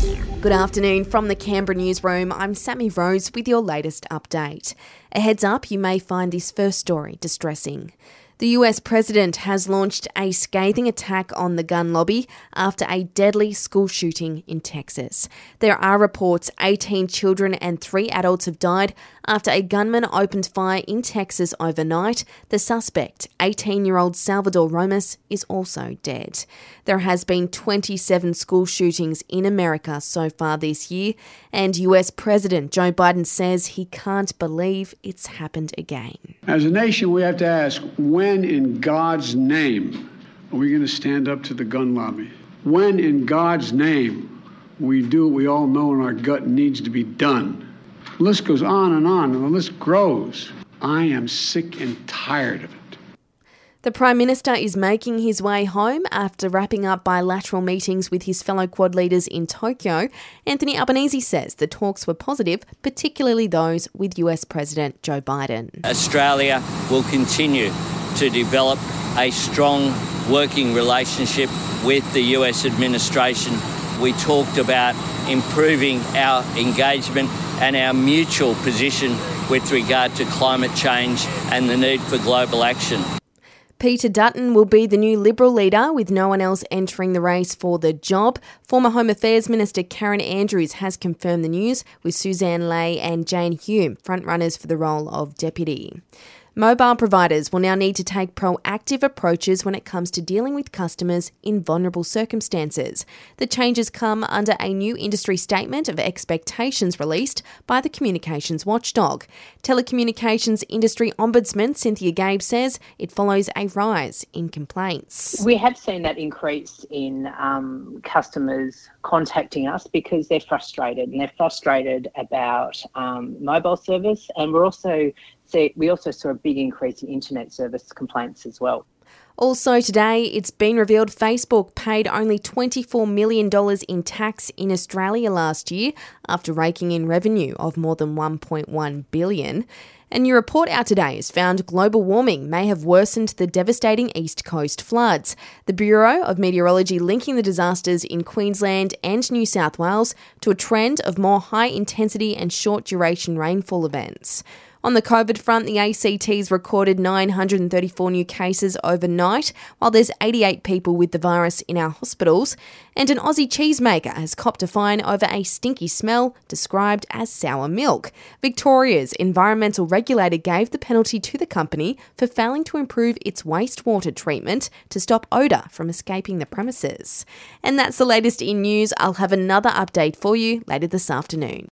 Good afternoon from the Canberra newsroom. I'm Sammy Rose with your latest update. A heads up, you may find this first story distressing. The US president has launched a scathing attack on the gun lobby after a deadly school shooting in Texas. There are reports 18 children and 3 adults have died after a gunman opened fire in Texas overnight. The suspect, 18 year old Salvador Ramos, is also dead. There has been 27 school shootings in America so far this year, and US President Joe Biden says he can't believe it's happened again. As a nation, we have to ask when in God's name are we going to stand up to the gun lobby? When in God's name we do what we all know in our gut needs to be done? The list goes on and on, and the list grows. I am sick and tired of it. The Prime Minister is making his way home after wrapping up bilateral meetings with his fellow Quad leaders in Tokyo. Anthony Albanese says the talks were positive, particularly those with US President Joe Biden. Australia will continue to develop a strong working relationship with the US administration. We talked about improving our engagement and our mutual position with regard to climate change and the need for global action. Peter Dutton will be the new Liberal leader with no one else entering the race for the job. Former Home Affairs Minister Karen Andrews has confirmed the news with Sussan Ley and Jane Hume frontrunners for the role of deputy. Mobile providers will now need to take proactive approaches when it comes to dealing with customers in vulnerable circumstances. The changes come under a new industry statement of expectations released by the communications watchdog. Telecommunications industry ombudsman Cynthia Gebert says it follows a rise in complaints. We have seen that increase in um, customers contacting us because they're frustrated and they're frustrated about um, mobile service, and we're also see, we also saw a big increase in internet service complaints as well. Also, today it's been revealed Facebook paid only $24 million in tax in Australia last year after raking in revenue of more than $1.1 billion. A new report out today has found global warming may have worsened the devastating East Coast floods. The Bureau of Meteorology linking the disasters in Queensland and New South Wales to a trend of more high intensity and short duration rainfall events. On the COVID front, the ACT's recorded 934 new cases overnight, while there's 88 people with the virus in our hospitals. And an Aussie cheesemaker has copped a fine over a stinky smell described as sour milk. Victoria's environmental regulator gave the penalty to the company for failing to improve its wastewater treatment to stop odour from escaping the premises. And that's the latest in news. I'll have another update for you later this afternoon.